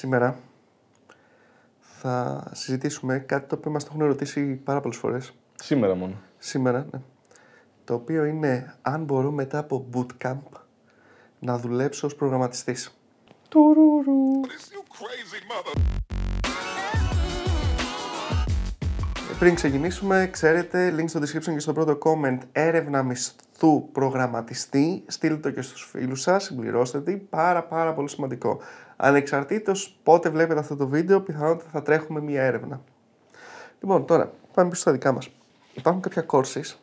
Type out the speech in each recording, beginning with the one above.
Σήμερα θα συζητήσουμε κάτι το οποίο μας το έχουν ρωτήσει πάρα πολλές φορές. Σήμερα μόνο. Σήμερα, ναι. Το οποίο είναι αν μπορώ μετά από bootcamp να δουλέψω ως προγραμματιστής. Τουρουρου. Πριν ξεκινήσουμε, ξέρετε, link στο description και στο πρώτο comment, έρευνα μισθού προγραμματιστή. Στείλτε το και στους φίλους σας, συμπληρώστε τη. Πάρα πάρα πολύ σημαντικό. Ανεξαρτήτως πότε βλέπετε αυτό το βίντεο, πιθανότατα θα τρέχουμε μία έρευνα. Λοιπόν, τώρα, πάμε πίσω στα δικά μας. Υπάρχουν κάποια courses,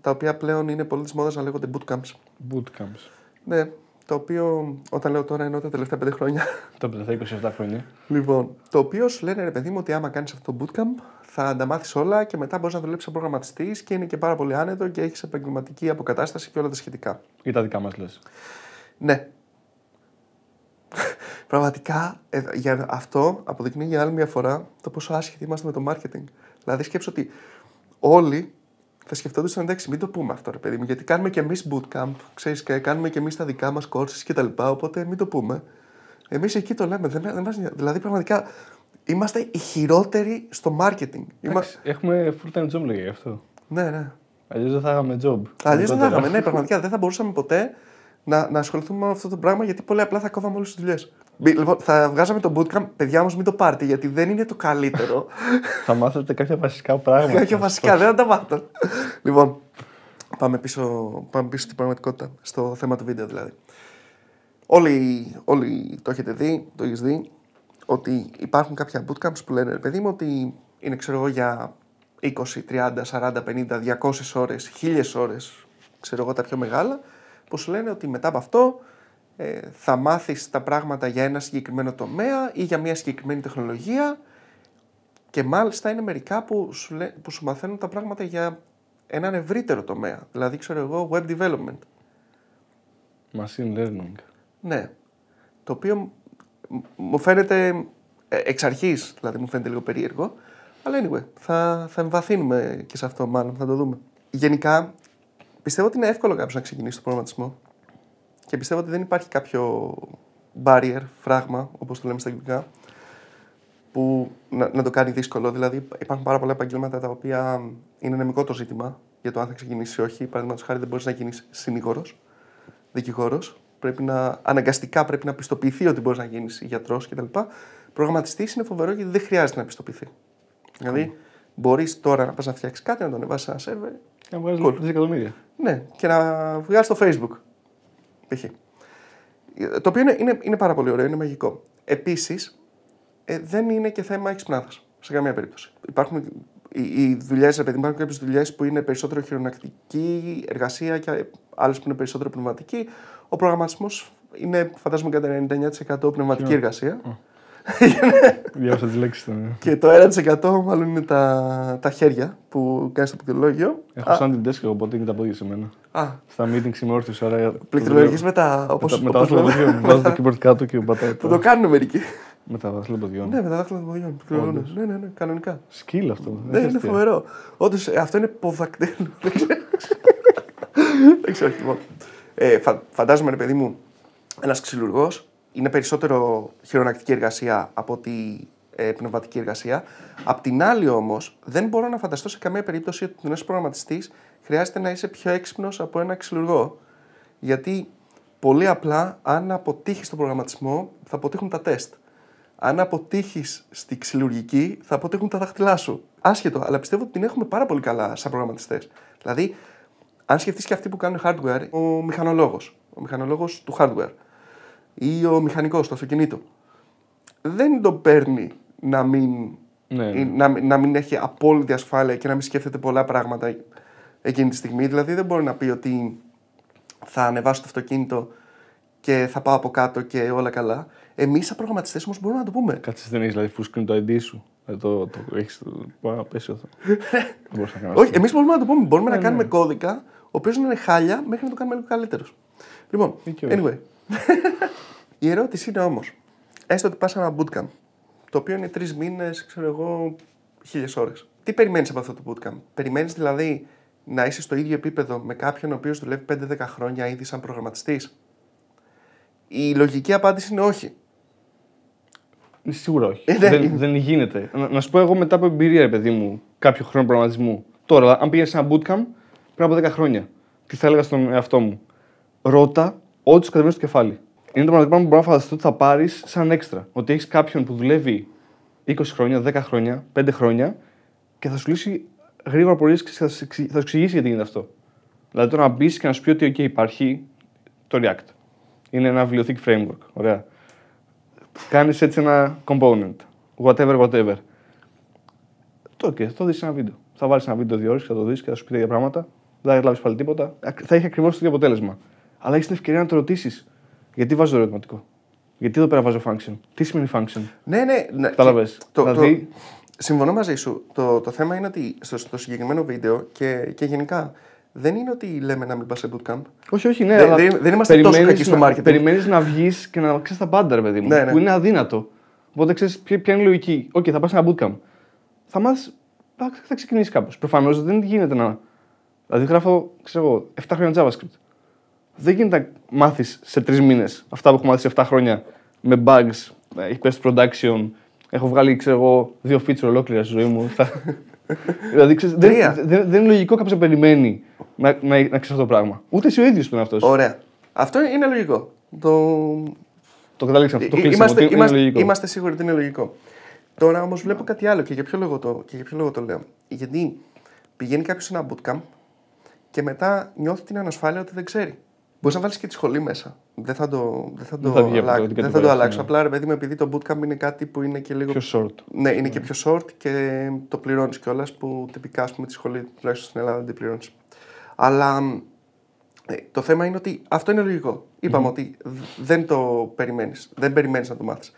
τα οποία πλέον είναι πολύ της μόδας να λέγονται bootcamps. Bootcamps. Ναι, το οποίο όταν λέω τώρα εννοώ τα τελευταία πέντε χρόνια. Τα τελευταία 27 χρόνια. Λοιπόν, το οποίο σου λένε ρε παιδί μου ότι άμα κάνεις αυτό το bootcamp θα τα μάθεις όλα και μετά μπορείς να δουλέψεις σαν προγραμματιστής και είναι και πάρα πολύ άνετο και έχεις επαγγελματική αποκατάσταση και όλα τα σχετικά. Ή τα δικά μας λες. Ναι. Πραγματικά ε, για αυτό αποδεικνύει για άλλη μια φορά το πόσο άσχετοι είμαστε με το marketing. Δηλαδή σκέψω ότι όλοι θα σκεφτόντουσαν εντάξει, μην το πούμε αυτό ρε παιδί μου, γιατί κάνουμε και εμείς bootcamp, ξέρεις, και κάνουμε και εμείς τα δικά μας courses κτλ. Οπότε μην το πούμε. Εμείς εκεί το λέμε. Δεν, δεν μας, νοιάζει. δηλαδή πραγματικά είμαστε οι χειρότεροι στο marketing. Είμα... Εντάξει, Έχουμε full time job λέγε γι' αυτό. Ναι, ναι. Αλλιώς δεν θα είχαμε job. Αλλιώς δεν θα Γενικότερα. είχαμε. Ναι, πραγματικά δεν θα μπορούσαμε ποτέ να, να ασχοληθούμε με αυτό το πράγμα γιατί πολύ απλά θα κόβαμε όλες τις δουλειές. Λοιπόν, θα βγάζαμε το bootcamp, παιδιά όμως μην το πάρετε γιατί δεν είναι το καλύτερο. Θα μάθετε κάποια βασικά πράγματα. Κάποια βασικά, δεν θα τα μάθω. λοιπόν, πάμε πίσω, πάμε πίσω στην πραγματικότητα, στο θέμα του βίντεο δηλαδή. Όλοι, όλοι το έχετε δει, το έχεις δει, ότι υπάρχουν κάποια bootcamps που λένε, ρε παιδί μου, ότι είναι, ξέρω εγώ, για 20, 30, 40, 50, 200 ώρες, 1000 ώρες, ξέρω εγώ, τα πιο μεγάλα, που σου λένε ότι μετά από αυτό ε, θα μάθεις τα πράγματα για ένα συγκεκριμένο τομέα ή για μια συγκεκριμένη τεχνολογία και μάλιστα είναι μερικά που σου, λέ- που σου μαθαίνουν τα πράγματα για έναν ευρύτερο τομέα. Δηλαδή, ξέρω εγώ, web development. Machine learning. Ναι. Το οποίο μ- μου φαίνεται ε, εξ αρχής, δηλαδή μου φαίνεται λίγο περίεργο. Αλλά anyway, θα, θα εμβαθύνουμε και σε αυτό μάλλον, θα το δούμε. Γενικά, πιστεύω ότι είναι εύκολο κάποιος να ξεκινήσει το προγραμματισμό. Και πιστεύω ότι δεν υπάρχει κάποιο barrier, φράγμα, όπως το λέμε στα αγγλικά, που να, να το κάνει δύσκολο. Δηλαδή, υπάρχουν πάρα πολλά επαγγέλματα τα οποία είναι νομικό το ζήτημα για το αν θα ξεκινήσει ή όχι. Παραδείγματος χάρη, δεν μπορείς να γίνεις συνήγορο, δικηγόρος. Πρέπει να, αναγκαστικά πρέπει να πιστοποιηθεί ότι μπορείς να γίνεις γιατρός κτλ. Προγραμματιστής είναι φοβερό γιατί δεν χρειάζεται να πιστοποιηθεί. Δηλαδή, μπορείς τώρα να πας να φτιάξεις κάτι, να το ανεβάσει σε ένα σερβερ, Και να βγάζεις Cool. δισεκατομμύρια. ναι, και να βγάλει στο Facebook. Π.χ. Το οποίο είναι, είναι, είναι πάρα πολύ ωραίο, είναι μαγικό. Επίσης, ε, δεν είναι και θέμα εξυπνάδα σε καμία περίπτωση. Υπάρχουν οι, οι δουλειές, ρε παιδί, μου, υπάρχουν κάποιες δουλειές που είναι περισσότερο χειρονακτική εργασία και άλλες που είναι περισσότερο πνευματική. Ο προγραμματισμός είναι, φαντάζομαι, κατά 99% πνευματική Χειρο- εργασία. Διάβασα τις λέξεις του. Και το 1% μάλλον είναι τα, τα χέρια που κάνεις στο πληκτρολόγιο. Έχω σαν την desk εγώ, οπότε είναι τα πόδια σε μένα. Α, Στα meetings είμαι όρθιος, άρα. πληκτρολογείς με τα. Με Όπως, τα- με τα όπως δάχτυλα των λέμε. ποδιών. Βάζω το keyboard κάτω και πατάω. Που το τα- κάνουν μερικοί. Με τα δάχτυλα των ποδιών. Ναι, με τα δάχτυλα των ποδιών. πληκτρολογούν. Όντως. Ναι, ναι, ναι, κανονικά. Σκύλ αυτό. Ναι, δεν είναι αστεία. φοβερό. Όντως αυτό είναι ποδακτέλο. Δεν ξέρω. Δεν ξέρω, λοιπόν. Ε, φα- φαντάζομαι, ρε παιδί μου, ένας ξυλουργός είναι περισσότερο χειρονακτική εργασία από ότι ε, πνευματική εργασία. Απ' την άλλη όμως, δεν μπορώ να φανταστώ σε καμία περίπτωση ότι ένας προγραμματιστής χρειάζεται να είσαι πιο έξυπνος από ένα ξυλουργό. Γιατί πολύ απλά, αν αποτύχεις στον προγραμματισμό, θα αποτύχουν τα τεστ. Αν αποτύχεις στη ξυλουργική, θα αποτύχουν τα δάχτυλά σου. Άσχετο, αλλά πιστεύω ότι την έχουμε πάρα πολύ καλά σαν προγραμματιστές. Δηλαδή, αν σκεφτείς και αυτοί που κάνουν hardware, ο μηχανολόγος, ο μηχανολόγος του hardware ή ο μηχανικός του αυτοκινήτου, δεν τον παίρνει να μην, Ναι, ή ναι. να, να μην έχει απόλυτη ασφάλεια και να μην σκέφτεται πολλά πράγματα εκείνη τη στιγμή. Δηλαδή, δεν μπορεί να πει ότι θα ανεβάσω το αυτοκίνητο και θα πάω από κάτω και όλα καλά. Εμείς, σαν προγραμματιστές, όμως, μπορούμε να το πούμε. Κάτσε δεν έχεις δηλαδή φούσκινο το ID σου. Ε, το, το, έχεις το, πάει να πέσει αυτό. δεν μπορείς να κάνεις. Όχι, εμείς μπορούμε να το πούμε. Μπορούμε Ναι, να κάνουμε ναι. κώδικα, ο οποίος να είναι χάλια μέχρι να το κάνουμε λίγο καλύτερος. Λοιπόν, Ή και όχι. anyway. Η ερώτηση είναι όμως, έστω ότι πας ένα bootcamp, το οποίο είναι τρεις μήνες, ξέρω εγώ, χίλιες ώρες. Τι περιμένεις από αυτό το bootcamp, Περιμένεις δηλαδή να είσαι στο ίδιο επίπεδο με κάποιον ο οποίος δουλεύει 5-10 χρόνια ήδη σαν προγραμματιστής; Η λογική απάντηση είναι όχι. Σίγουρα όχι. Ε, ναι. δεν, δεν γίνεται. Να, να σου πω εγώ μετά από εμπειρία, ρε παιδί μου, κάποιο χρόνο προγραμματισμού. Τώρα, αν πήγαινε σε ένα bootcamp πριν από 10 χρόνια, τι θα έλεγα στον εαυτό μου; Ρώτα ό,τι σου κατεβαίνει στο κεφάλι. Είναι το πραγματικό πράγμα που μπορώ να φανταστώ ότι θα πάρεις σαν έξτρα. Ότι έχεις κάποιον που δουλεύει 20 χρόνια, 10 χρόνια, 5 χρόνια και θα σου λύσει γρήγορα πορείε και θα, σου εξηγ- θα σου εξηγήσει γιατί γίνεται αυτό. Δηλαδή τώρα να μπεις και να σου πει ότι OK, υπάρχει το React. Είναι ένα βιβλιοθήκη framework. Ωραία. Κάνεις έτσι ένα component. Whatever, whatever. Το και θα το δεις σε ένα βίντεο. Θα βάλεις ένα βίντεο δύο ώρες και θα το δεις και θα σου πει τέτοια πράγματα. Δεν θα καταλάβεις πάλι τίποτα. Ακ- Θα έχει ακριβώς το ίδιο αποτέλεσμα. Αλλά έχεις την ευκαιρία να το ρωτήσεις. Γιατί βάζω το ερωτηματικό; Γιατί εδώ πέρα βάζω function; Τι σημαίνει function; Ναι, ναι. ναι. Κατάλαβες. Το, Δηλαδή- το, συμφωνώ μαζί σου. Το, το θέμα είναι ότι στο, στο συγκεκριμένο βίντεο και, και γενικά δεν είναι ότι λέμε να μην πας σε bootcamp. Όχι, όχι, ναι. Δεν- αλλά δεν- δεν είμαστε τόσο περιμένεις κακοί στο να- marketing. Περιμένεις να βγεις και να ξέρεις τα πάντα, ρε παιδί μου. Ναι, ναι. Που είναι αδύνατο. Οπότε ξέρεις ποια, ποια είναι η λογική; Οκ, θα πας σε ένα bootcamp. Θα μάθεις. Θα, θα ξεκινήσεις κάπως. Προφανώς δεν γίνεται να. Δηλαδή, γράφω, ξέρω εγώ, 7 χρόνια JavaScript. Δεν γίνεται να μάθεις σε 3 μήνες αυτά που έχω μάθει σε 7 χρόνια με bugs. Έχει πέσει στο production. Έχω βγάλει, ξέρω εγώ, δύο feature ολόκληρα στη ζωή μου. Θα- δηλαδή, ξέρεις, δεν, Τρία. δεν, δεν είναι λογικό κάποιος να περιμένει να, να, να ξέρει αυτό το πράγμα. Ούτε εσύ ο ίδιος τον αυτό. Ωραία. Αυτό είναι λογικό. Το... Το καταλήξαμε αυτό. Το Ε, κλείσαμε. είμαστε, ότι είμαστε, είναι λογικό. είμαστε σίγουροι ότι είναι λογικό. Τώρα όμως βλέπω κάτι άλλο και για ποιο λόγο το, και για ποιο λόγο το λέω. Γιατί πηγαίνει κάποιος σε ένα bootcamp και μετά νιώθει την ανασφάλεια ότι δεν ξέρει. Μπορείς να βάλεις και τη σχολή μέσα. Δεν θα το, δεν θα Δεν το, θα βγει από αλλάξω. το ότι δεν κάτι θα το πέρασε, αλλάξω. ναι. Απλά ρε παιδί μου, επειδή το bootcamp είναι κάτι που είναι και λίγο. Πιο short. Ναι, είναι και πιο short και το πληρώνεις κιόλας που τυπικά ας πούμε, τη σχολή τουλάχιστον στην Ελλάδα δεν την πληρώνεις. Αλλά ε, το θέμα είναι ότι αυτό είναι λογικό. Είπαμε ότι δ- δεν το περιμένεις. Δεν περιμένεις να το μάθεις.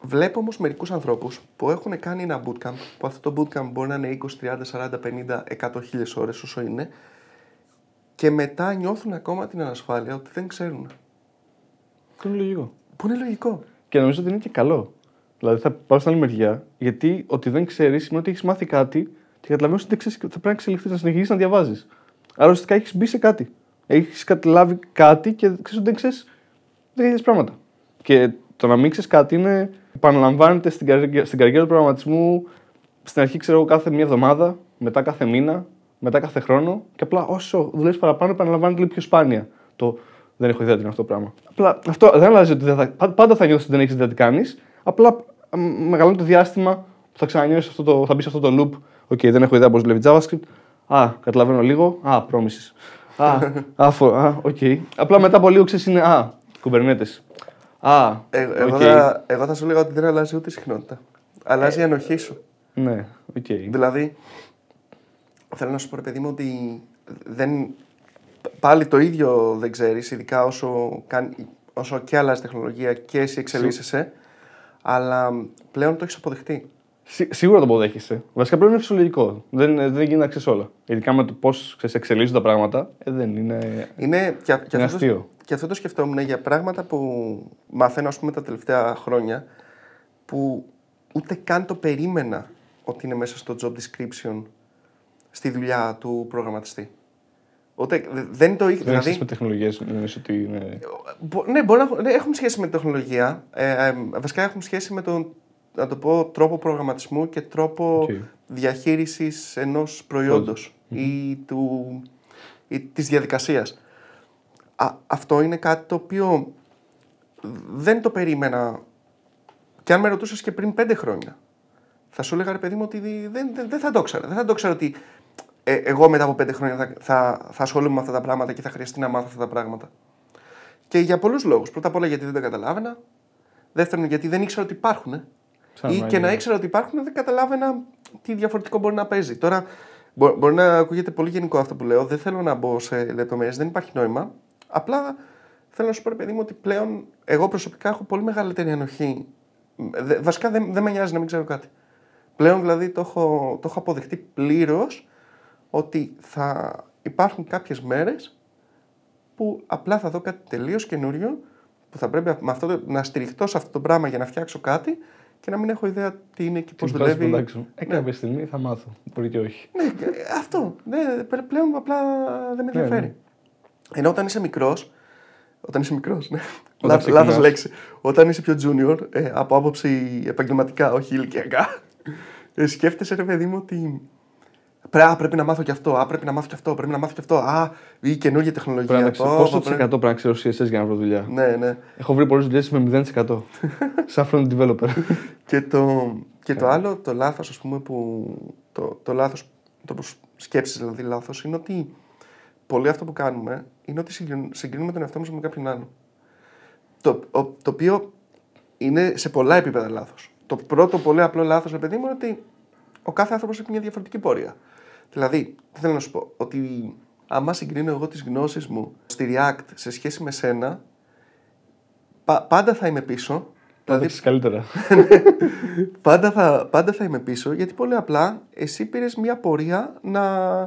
Βλέπω όμως μερικούς ανθρώπους που έχουν κάνει ένα bootcamp, που αυτό το bootcamp μπορεί να είναι 20, 30, 40, 50, 100 χίλιες ώρες όσο είναι, και μετά νιώθουν ακόμα την ανασφάλεια ότι δεν ξέρουν. Αυτό είναι λογικό. Που είναι λογικό. Και νομίζω ότι είναι και καλό. Δηλαδή θα πάω στην άλλη μεριά, γιατί ότι δεν ξέρεις σημαίνει ότι έχεις μάθει κάτι και καταλαβαίνεις ότι δεν ξέρεις και θα πρέπει να εξελιχθείς, να συνεχίσει να διαβάζεις. Άρα ουσιαστικά έχεις μπει σε κάτι. Έχεις καταλάβει κάτι και ξέρεις ότι δεν ξέρεις 10.000 πράγματα. Και το να μην ξέρεις κάτι είναι. επαναλαμβάνεται στην, καρι... στην καριέρα του προγραμματισμού στην αρχή, ξέρω εγώ, κάθε μία εβδομάδα, μετά κάθε μήνα, μετά κάθε χρόνο και απλά όσο δουλεύεις παραπάνω, επαναλαμβάνεται λίγο πιο σπάνια. Το δεν έχω ιδέα τι είναι αυτό το πράγμα. Απλά αυτό δεν αλλάζει ότι δεν θα, πά- πάντα θα νιώθεις ότι δεν έχεις ιδέα τι κάνεις. Απλά μ, μεγαλώνει το διάστημα που θα ξανανιώσεις αυτό το, θα μπεις σε αυτό το loop. Οκ, δεν έχω ιδέα πώς δουλεύει JavaScript. Α, καταλαβαίνω λίγο. Α, promises. Α, α, φο- α, οκ. Απλά μετά από λίγο ξέρεις είναι. Α, Kubernetes. Α, Ε, εγώ, οκ. θα, εγώ θα σου λέγα ότι δεν αλλάζει ούτε η συχνότητα. Αλλάζει η ανοχή σου. Ναι, οκ. Δηλαδή, θέλω να σου πω, ρε παιδί μου, ότι δεν, πάλι το ίδιο δεν ξέρεις, ειδικά όσο, κάνει, όσο και αλλάζει τεχνολογία και εσύ εξελίσσεσαι, αλλά πλέον το έχεις αποδεχτεί. Σί- σίγουρα το αποδέχεσαι. Βασικά πρέπει να είναι φυσιολογικό. Δεν, δεν γίνεται να ξέρεις όλα. Ειδικά με το πώς εξελίσσονται τα πράγματα, ε, δεν είναι. Είναι, και, και, Είναι αυτό, αστείο. το, και αυτό το σκεφτόμουν για πράγματα που μαθαίνω ας πούμε, τα τελευταία χρόνια που ούτε καν το περίμενα ότι είναι μέσα στο job description στη δουλειά του προγραμματιστή. Ούτε, δε- δεν το είχα. Δεν έχεις σχέση Δηλαδή, με τεχνολογίες, νομίζω ότι είναι. μπο- ναι, μπορεί να έχουν- ναι, έχουν σχέση με τη τεχνολογία. Ε, ε, βασικά έχουν σχέση με τον να το πω, τρόπο προγραμματισμού και τρόπο Οκ. διαχείρισης ενός προϊόντος ή, του, ή της διαδικασίας. Α, αυτό είναι κάτι το οποίο δεν το περίμενα και αν με ρωτούσες και πριν πέντε χρόνια θα σου έλεγα ρε παιδί μου ότι δεν, δεν, δεν θα το ήξερα. Δεν θα το ήξερα ότι ε, εγώ μετά από πέντε χρόνια θα, θα, θα ασχολούμαι με αυτά τα πράγματα και θα χρειαστεί να μάθω αυτά τα πράγματα. Και για πολλούς λόγους. Πρώτα απ' όλα γιατί δεν τα καταλάβαινα. Δεύτερον γιατί δεν ήξερα ότι υπάρχουν. ε. Σαν Ή να και είναι. να ήξερα ότι υπάρχουν δεν καταλάβαινα τι διαφορετικό μπορεί να παίζει. Τώρα μπο- μπορεί να ακούγεται πολύ γενικό αυτό που λέω. Δεν θέλω να μπω σε λεπτομέρειες, δεν υπάρχει νόημα. Απλά θέλω να σου πω, ρε παιδί μου, ότι πλέον εγώ προσωπικά έχω πολύ μεγαλύτερη ανοχή. Δε- Βασικά δεν, δεν με νοιάζει να μην ξέρω κάτι. Πλέον δηλαδή το έχω, το έχω αποδεχτεί πλήρως ότι θα υπάρχουν κάποιες μέρες που απλά θα δω κάτι τελείως καινούριο που θα πρέπει με αυτό, το- να στηριχτώ σε αυτό το πράγμα για να φτιάξω κάτι και να μην έχω ιδέα τι είναι και πώς Την φράση δουλεύει. του Ντάξου. Ε, κάποια στιγμή θα μάθω. Μπορεί και όχι. Ναι, ε, αυτό. Ναι, πλέ- πλέον απλά δεν με Ναι, ενδιαφέρει. ναι. Ενώ όταν είσαι μικρός, Όταν είσαι μικρός, ναι. Όταν Λάθος ξεκινάς. λέξη. Όταν είσαι πιο junior, ε, από άποψη επαγγελματικά, όχι ηλικιακά, ε, σκέφτεσαι, ρε παιδί μου, ότι. «Πρέ- α, πρέπει να μάθω και αυτό, α, πρέπει να μάθω και αυτό, πρέπει να μάθω και αυτό. Α, ή καινούργια τεχνολογία. Πρέπει να ξέρω Πω, πόσο πω, τη πρέπει- εκατό πρέπει να ξέρω CSS για να βρω δουλειά. Ναι, ναι. Έχω βρει πολλές δουλειές με 0%. Σαν front developer. Και το, και το άλλο, το λάθος, ας πούμε, που. Το, το λάθος, το σκέψη δηλαδή λάθος, είναι ότι πολύ αυτό που κάνουμε είναι ότι συγκριν- συγκρίνουμε τον εαυτό μας με κάποιον άλλον. Το, ο- το οποίο είναι σε πολλά επίπεδα λάθος. Το πρώτο πολύ απλό λάθος, ρε παιδί μου, είναι ότι ο κάθε άνθρωπος έχει μια διαφορετική πορεία. Δηλαδή, τι θέλω να σου πω, ότι άμα συγκρίνω εγώ τις γνώσεις μου στη React σε σχέση με σένα, πα- πάντα θα είμαι πίσω. Θα Δηλαδή, δείξει καλύτερα. πάντα, θα, πάντα θα είμαι πίσω γιατί πολύ απλά εσύ πήρες μια πορεία να,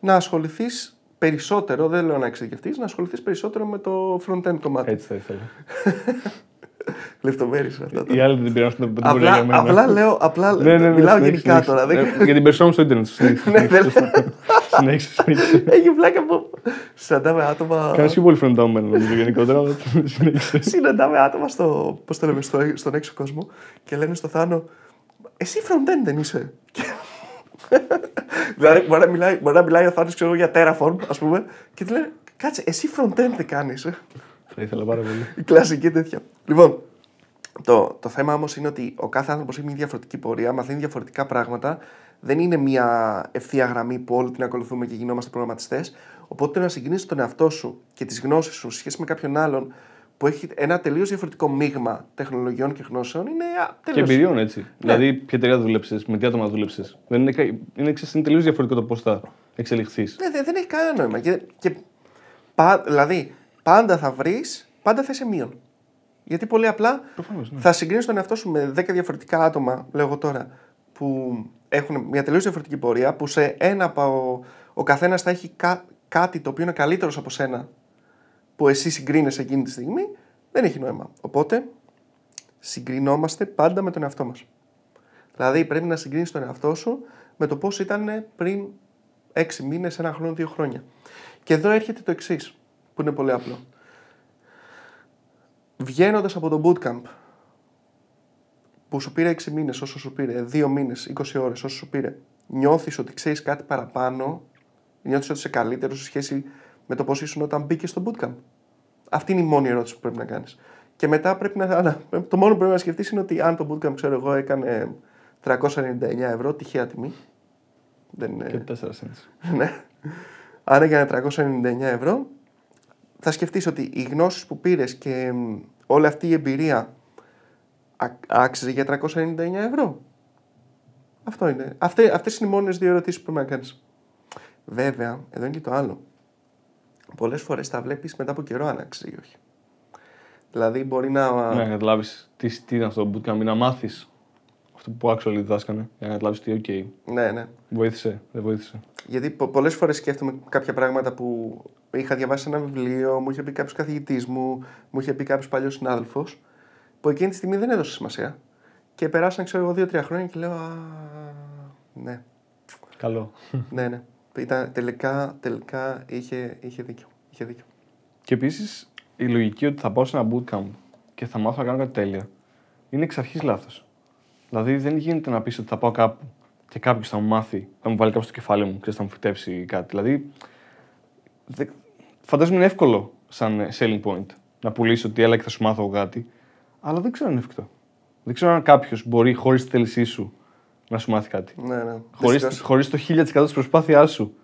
να ασχοληθείς περισσότερο, δεν λέω να εξειδικευτείς, να ασχοληθείς περισσότερο με το front-end κομμάτι. Έτσι θα ήθελα. Λεπτομέρειες αυτά. Οι άλλοι δεν πήραν αυτό που δεν μπορεί Απλά, για μένα. απλά λέω, απλά Ναι, ναι, ναι, μιλάω συνέχισε, γενικά συνέχισε. τώρα. δεν- Ε, Για την περισσότερη στο Ιντερνετ. Συνέχισε. Ναι, δεν- Συνέχισε. συνέχισε. Έχει βλάκα που συναντάμε άτομα. Κάνεις πιο πολύ front down νομίζω γενικότερα. αλλά Συνέχισε. συναντάμε άτομα στο, πώς το λέμε, στο, στον έξω κόσμο και λένε στο Θάνο εσύ front-end δεν είσαι. δηλαδή μπορεί να μιλάει, μπορεί να μιλάει ο Θάνος ξέρω, εγώ, για Terraform ας πούμε και του λένε κάτσε εσύ front-end δεν κάνεις. Θα ήθελα πάρα πολύ. Η κλασική τέτοια. Λοιπόν, το, το θέμα όμως είναι ότι ο κάθε άνθρωπος έχει μια διαφορετική πορεία, μαθαίνει διαφορετικά πράγματα. Δεν είναι μια ευθεία γραμμή που όλοι την ακολουθούμε και γινόμαστε προγραμματιστές. Οπότε να συγκρίνει τον εαυτό σου και τις γνώσεις σου σε σχέση με κάποιον άλλον που έχει ένα τελείως διαφορετικό μείγμα τεχνολογιών και γνώσεων είναι α, Και τελείως. εμπειριών έτσι. Δηλαδή, ποια εταιρεία δούλεψε, με τι άτομα δούλεψε. Δεν είναι, κα- είναι, ξέρεις, είναι τελείως διαφορετικό το πώς θα εξελιχθείς. Ναι, δεν, δεν έχει κανένα νόημα. Και, και πα- δηλαδή, πάντα θα βρεις, πάντα θα είσαι μείον. Γιατί πολύ απλά Προφανώς, ναι. θα συγκρίνεις τον εαυτό σου με 10 διαφορετικά άτομα, λέω εγώ τώρα, που έχουν μια τελείως διαφορετική πορεία, που σε ένα από ο, ο καθένας θα έχει κα- κάτι το οποίο είναι καλύτερος από σένα, που εσύ συγκρίνεσαι εκείνη τη στιγμή, δεν έχει νόημα. Οπότε, συγκρινόμαστε πάντα με τον εαυτό μας. Δηλαδή, πρέπει να συγκρίνεις τον εαυτό σου με το πώς ήταν πριν 6 μήνες, ένα χρόνο, δύο χρόνια. Και εδώ έρχεται το εξής, που είναι πολύ απλό. Βγαίνοντας από το bootcamp, που σου πήρε 6 μήνες όσο σου πήρε, 2 μήνες, 20 ώρες όσο σου πήρε, νιώθεις ότι ξέρεις κάτι παραπάνω, νιώθεις ότι είσαι καλύτερος σε σχέση με το πώς ήσουν όταν μπήκες στο bootcamp. Αυτή είναι η μόνη ερώτηση που πρέπει να κάνεις. Και μετά πρέπει να. να- Το μόνο που πρέπει να σκεφτείς είναι ότι αν το bootcamp, ξέρω εγώ, έκανε 399 ευρώ, τυχαία τιμή. Δεν είναι. Και τέσσερα cents. ναι. Αν έκανε 399 ευρώ, θα σκεφτείς ότι οι γνώσεις που πήρες και μ, όλη αυτή η εμπειρία α- άξιζε για 399 ευρώ. Αυτό είναι. Αυτέ, αυτές είναι οι μόνες δύο ερωτήσεις που πρέπει να κάνεις. Βέβαια, εδώ είναι και το άλλο. Πολλές φορές τα βλέπεις μετά από καιρό αν άξιζε ή όχι. Δηλαδή μπορεί να... Ναι, να καταλάβεις τι, τι ήταν αυτό το bootcamp, ή να μάθεις αυτό που actually διδάσκανε. Για να καταλάβεις τι, OK, ναι, ναι. βοήθησε, δεν βοήθησε. Γιατί πο- πολλές φορές σκέφτομαι κάποια πράγματα που είχα διαβάσει σε ένα βιβλίο, μου είχε πει κάποιος καθηγητής μου, μου είχε πει κάποιος παλιός συνάδελφος, που εκείνη τη στιγμή δεν έδωσε σημασία. Και περάσαν, ξέρω εγώ, δύο-τρία χρόνια και λέω Α, ναι, Καλό. ναι, ναι. Ήταν, τελικά τελικά είχε, είχε, δίκιο, είχε δίκιο. Και επίσης η λογική ότι θα πάω σε ένα bootcamp και θα μάθω να κάνω κάτι τέλεια είναι εξ αρχής λάθος. Δηλαδή δεν γίνεται να πεις ότι θα πάω κάπου και κάποιος θα μου μάθει, θα μου βάλει κάπου στο κεφάλι μου, ξέρεις, θα μου φυτέψει κάτι. Δηλαδή. Δε... Φαντάζομαι είναι εύκολο σαν ε, selling point να πουλήσει ότι έλα και θα σου μάθω εγώ κάτι, αλλά δεν ξέρω αν είναι εφικτό. Δεν ξέρω αν κάποιος μπορεί χωρίς τη θέλησή σου να σου μάθει κάτι. Ναι, ναι. Χωρί Δυστυχώς. χωρίς το 1000% της προσπάθειάς σου.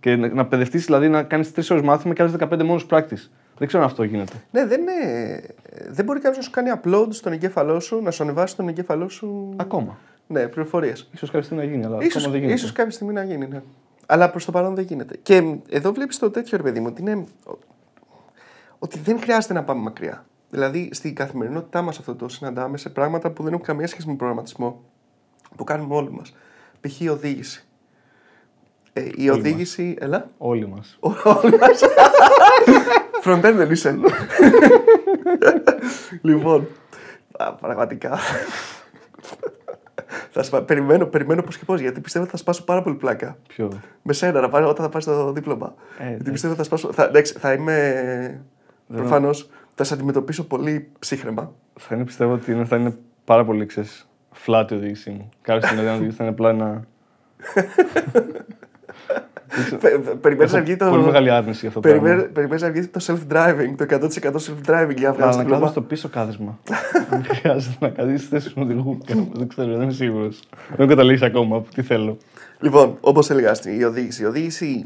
Και να, να παιδευτείς, δηλαδή να κάνεις 3 ώρες μάθημα και άλλες 15 μόνος practice. Δεν ξέρω αν αυτό γίνεται. Ναι, δεν, είναι, δεν μπορεί κάποιος να σου κάνει upload στον εγκέφαλό σου, να σου ανεβάσει στον εγκέφαλό σου. Ακόμα. Ναι, πληροφορίες. σω κάποια στιγμή να γίνει, αλλά Ίσως, ακόμα δεν γίνεται. ίσως κάποια στιγμή να γίνει, ναι. Αλλά προς το παρόν δεν γίνεται. Και μ, εδώ βλέπεις το τέτοιο ρε παιδί μου, ότι, είναι, ότι δεν χρειάζεται να πάμε μακριά. Δηλαδή στην καθημερινότητά μας αυτό το συναντάμε σε πράγματα που δεν έχουν καμία σχέση με προγραμματισμό. Που κάνουμε όλοι μας. Π.χ. η οδήγηση. Ε, η οδήγηση. Έλα. Όλοι μας. Όλοι μας. Frontend δεν είσαι. λοιπόν. α, Πραγματικά. Θα σπα... περιμένω, περιμένω πώς και πώς γιατί πιστεύω ότι θα σπάσω πάρα πολύ πλάκα. Ποιο; Με σένα να πάρω όταν θα πάρεις το δίπλωμα. Ε, γιατί εντάξει. πιστεύω ότι θα σπάσω. Θα, εντάξει, θα είμαι. Προφανώς θα σε αντιμετωπίσω πολύ ψύχρεμα. Θα είναι, πιστεύω ότι είναι, θα είναι πάρα πολύ ξέρεις, flat η οδήγησή μου. Κάποια στιγμή να οδηγήσει θα είναι απλά ένα. Περιμένεις να βγει Πολύ το. μεγάλη άρνηση για αυτό το πράγμα. Περιμένεις περιμένεις να βγει το self-driving, το 100% self-driving για να Να βγάλεις το ανακάτω δίπλωμα. στο πίσω κάθισμα. Δεν χρειάζεται να καθίσει θέση του οδηγού. Δεν ξέρω, δεν είμαι σίγουρος. Δεν έχω καταλήξει ακόμα τι θέλω. Λοιπόν, όπως έλεγα στην η οδήγηση. Η οδήγηση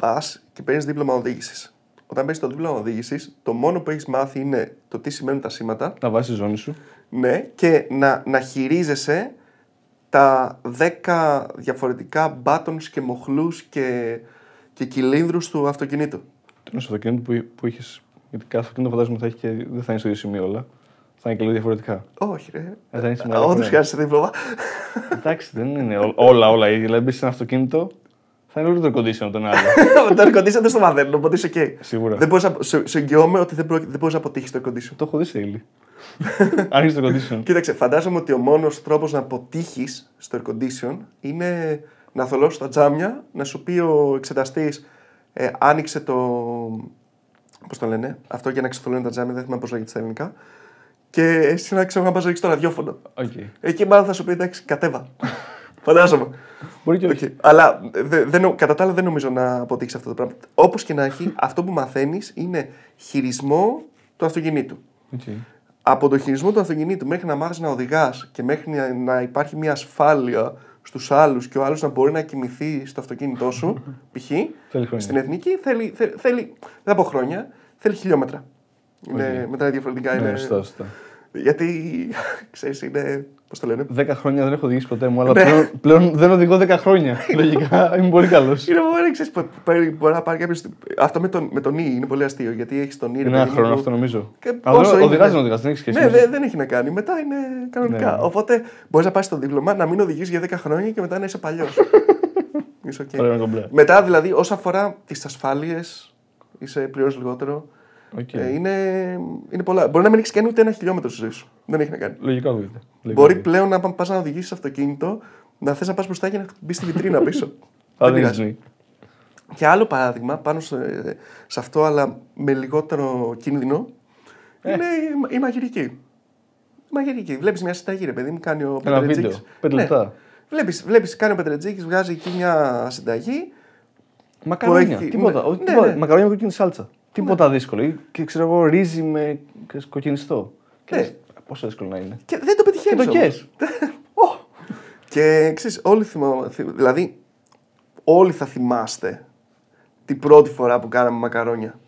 πας και παίρνεις δίπλωμα οδήγησης. Όταν παίρνεις το δίπλωμα οδήγησης, το μόνο που έχεις μάθει είναι το τι σημαίνουν τα σήματα. Να βάζεις τη ζώνη σου. Ναι, και να, να χειρίζεσαι τα 10 διαφορετικά buttons και μοχλούς και, και κυλίνδρους του αυτοκινήτου. Το είναι στο αυτοκίνητο που, που είχες. Γιατί κάθε αυτοκίνητο φαντάζομαι θα έχει και δεν θα είναι στο ίδιο σημείο όλα. Θα είναι και λίγο διαφορετικά. Όχι, ρε. Ε, θα είναι σημαντικό, Όντως ναι. χρειάζεσαι δίπλωμα. Εντάξει, δεν είναι ό- όλα όλα ίδια. Δηλαδή, μπεις σε ένα αυτοκίνητο, θα είναι όλο το condition από τον άλλο. το air condition δεν στο μαθαίνουν, οπότε είσαι ok. Σίγουρα. Δεν μπορείς να, σε, σε εγγυώμαι ότι δεν, πρόκει- δεν μπορείς να αποτύχεις το air condition. Το έχω δει σε ύλη. Αν είσαι το condition. Κοίταξε, φαντάζομαι ότι ο μόνος τρόπος να αποτύχεις στο air condition είναι να θολώσεις τα τζάμια, να σου πει ο εξεταστής, ε, άνοιξε το. Πώς το λένε, αυτό για να ξεθολώνει τα τζάμια, δεν θυμάμαι πώς λέγεται στα ελληνικά. Και εσύ να ξέρω να πας να ρίξεις το ραδιόφωνο. Οκ. Εκεί μάλλον θα σου πει εντάξει, κατέβα. Φαντάζομαι. Μπορεί και Οκ. όχι. Αλλά δε, δεν νο- κατά τα άλλα δεν νομίζω να αποτύχεις αυτό το πράγμα. Όπως και να έχει, αυτό που μαθαίνεις είναι χειρισμό του αυτοκινήτου. Οκ. Από το χειρισμό του αυτοκινήτου μέχρι να μάθεις να οδηγάς και μέχρι να, να υπάρχει μια ασφάλεια στους άλλους και ο άλλος να μπορεί να κοιμηθεί στο αυτοκίνητό σου, π.χ. Θέλει χρόνια. στην εθνική, θέλει, θέλει, θέλει, δεν θα πω χρόνια, θέλει χιλιόμετρα. Είναι, Μετά διαφορετικά είναι. Ναι, σωστά, σωστά. Γιατί ξέρεις, είναι. Πώς το λένε; Δέκα χρόνια δεν έχω οδηγήσει ποτέ μου, αλλά Ναι. πλέον, πλέον δεν οδηγώ 10 χρόνια. Λογικά είμαι πολύ καλός. Είναι μόνο ξέρεις, μπορεί να πάρει κάποιος. Αυτό με τον, με τον Ι είναι πολύ αστείο γιατί έχεις τον Ι. ρε Είναι παιδί ένα μου, χρόνο που- αυτό νομίζω. Και Αλλά πόσο είναι, οδηγάς ναι. να οδηγάς, δεν έχεις σχέση. Ναι, με- δεν, δεν έχει να κάνει. Μετά είναι κανονικά. Ναι. Οπότε μπορείς να πάρεις το δίπλωμα, να μην οδηγείς για 10 χρόνια και μετά να είσαι παλιός. είσαι οκ. Ωραία, κομπλέ. Μετά δηλαδή, όσον αφορά τις ασφάλειες, είσαι πλήρως λιγότερο. Οκ. Ε, είναι, είναι πολλά. Μπορεί να μην έχεις κάνει ούτε ένα χιλιόμετρο στη ζωή σου. Δεν έχει να κάνει. Λογικά οδηγείται. Λογικά Μπορεί οδηγείται. πλέον να πα να οδηγήσεις αυτοκίνητο, να θες να πας μπροστά και να μπεις στη βιτρίνα πίσω. Α, δεν δεν πειράζει. είναι. Και άλλο παράδειγμα πάνω σε, σε αυτό, αλλά με λιγότερο κίνδυνο, Ε. είναι η, η μαγειρική. Η μαγειρική. Βλέπεις μια συνταγή, ρε παιδί μου, κάνει ο Ένα Πετρετζίκης. βίντεο. Πέντε λεπτά. Βλέπεις, βλέπεις, κάνει ο Πετρετζίκης, βγάζει εκεί μια συνταγή. Μακαρόνια. έχει- Τίποτα. ναι, όχι, ναι, τίποτα. ναι. Μακαρόνια με κοκκινή σάλτσα. Τίποτα δύσκολο. Ή, Και ξέρω εγώ, ρύζι με ξέρεις, κοκκινιστό. Και Ναι. λες, πόσο δύσκολο να είναι. Και δεν το Και πετυχαίνει. το κες. Και ξέρεις, όλοι θυμα... θυ- Δηλαδή, όλοι θα θυμάστε την πρώτη φορά που κάναμε μακαρόνια.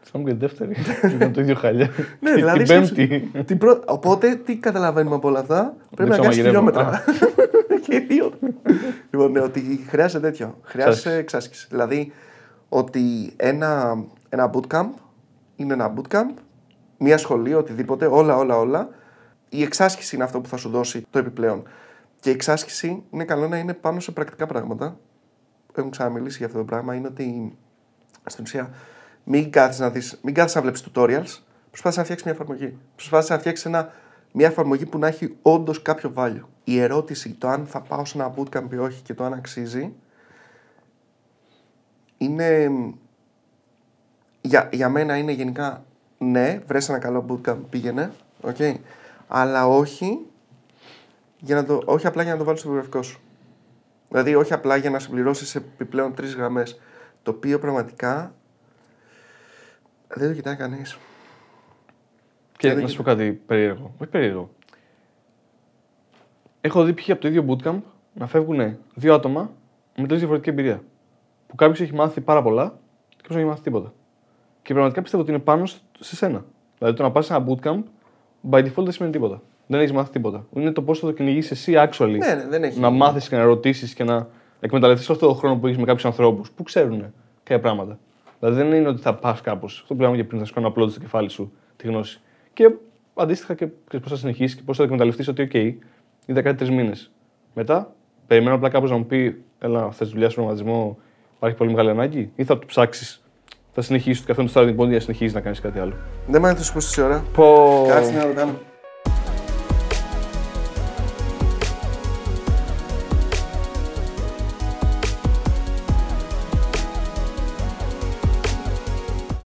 Θα μου και τη δεύτερη. Ήταν το ίδιο χαλιά. Ναι, Και δηλαδή. Την σκέψου- πέμπτη. την πρω- Οπότε, τι καταλαβαίνουμε από όλα αυτά; Πρέπει να Δεν κάνεις ξαμαγειρεύω. χιλιόμετρα. και οι δύο. λοιπόν, ναι, ότι χρειάζεται τέτοιο. Χρειάζεται εξάσκηση. Δηλαδή, ότι ένα, ένα bootcamp είναι ένα bootcamp, μια σχολή, οτιδήποτε, όλα, όλα, όλα. Η εξάσκηση είναι αυτό που θα σου δώσει το επιπλέον. Και η εξάσκηση είναι καλό να είναι πάνω σε πρακτικά πράγματα. Έχουμε ξαναμιλήσει για αυτό το πράγμα. Είναι ότι στην ουσία μην κάθεσαι να, δεις, μην κάθεσαι να βλέπεις tutorials. Προσπάθησε να φτιάξεις μια εφαρμογή. Προσπάθησε να φτιάξεις ένα, μια εφαρμογή που να έχει όντως κάποιο value. Η ερώτηση το αν θα πάω σε ένα bootcamp ή όχι και το αν αξίζει είναι. Για, για μένα είναι γενικά ναι, βρες ένα καλό bootcamp, πήγαινε. Okay. Αλλά όχι, για να το, όχι απλά για να το βάλεις στο βιογραφικό σου. Δηλαδή, όχι απλά για να συμπληρώσεις επιπλέον τρεις γραμμές. Το οποίο πραγματικά δεν το κοιτάει κανείς. Και δεν να σου πω κάτι περίεργο. Όχι περίεργο. Έχω δει π.χ. από το ίδιο bootcamp να φεύγουν δύο άτομα με τελείω διαφορετική εμπειρία. Που κάποιος έχει μάθει πάρα πολλά και κάποιος δεν έχει μάθει τίποτα. Και πραγματικά πιστεύω ότι είναι πάνω σ- σε σένα. Δηλαδή το να πας σε ένα bootcamp by default δεν σημαίνει τίποτα. Δεν έχεις μάθει τίποτα. Είναι το πώς θα το κυνηγήσει εσύ actually. Ναι, ναι, δεν έχει. Να μάθεις και να ρωτήσεις και να εκμεταλλευτείς αυτό το χρόνο που έχεις με κάποιους ανθρώπους που ξέρουν κάποια πράγματα. Δηλαδή δεν είναι ότι θα πας κάπως. Αυτό που λέγαμε και πριν, θα σου κάνω upload στο κεφάλι σου τη γνώση. Και αντίστοιχα και πώς θα συνεχίσεις και πώς θα το εκμεταλλευτείς ότι, OK, είδα κάτι τρει μήνες. Μετά, περιμένω απλά κάποιο να μου πει, Ελά, θες δουλειά στον προγραμματισμό, υπάρχει πολύ μεγάλη ανάγκη, ή θα το ψάξεις, θα συνεχίσει το καθένα το starting point για να συνεχίσει να κάνεις κάτι άλλο. Δεν μ' άρεσε να σου πω ώρα. Πω. Κάτσε να το κάνω.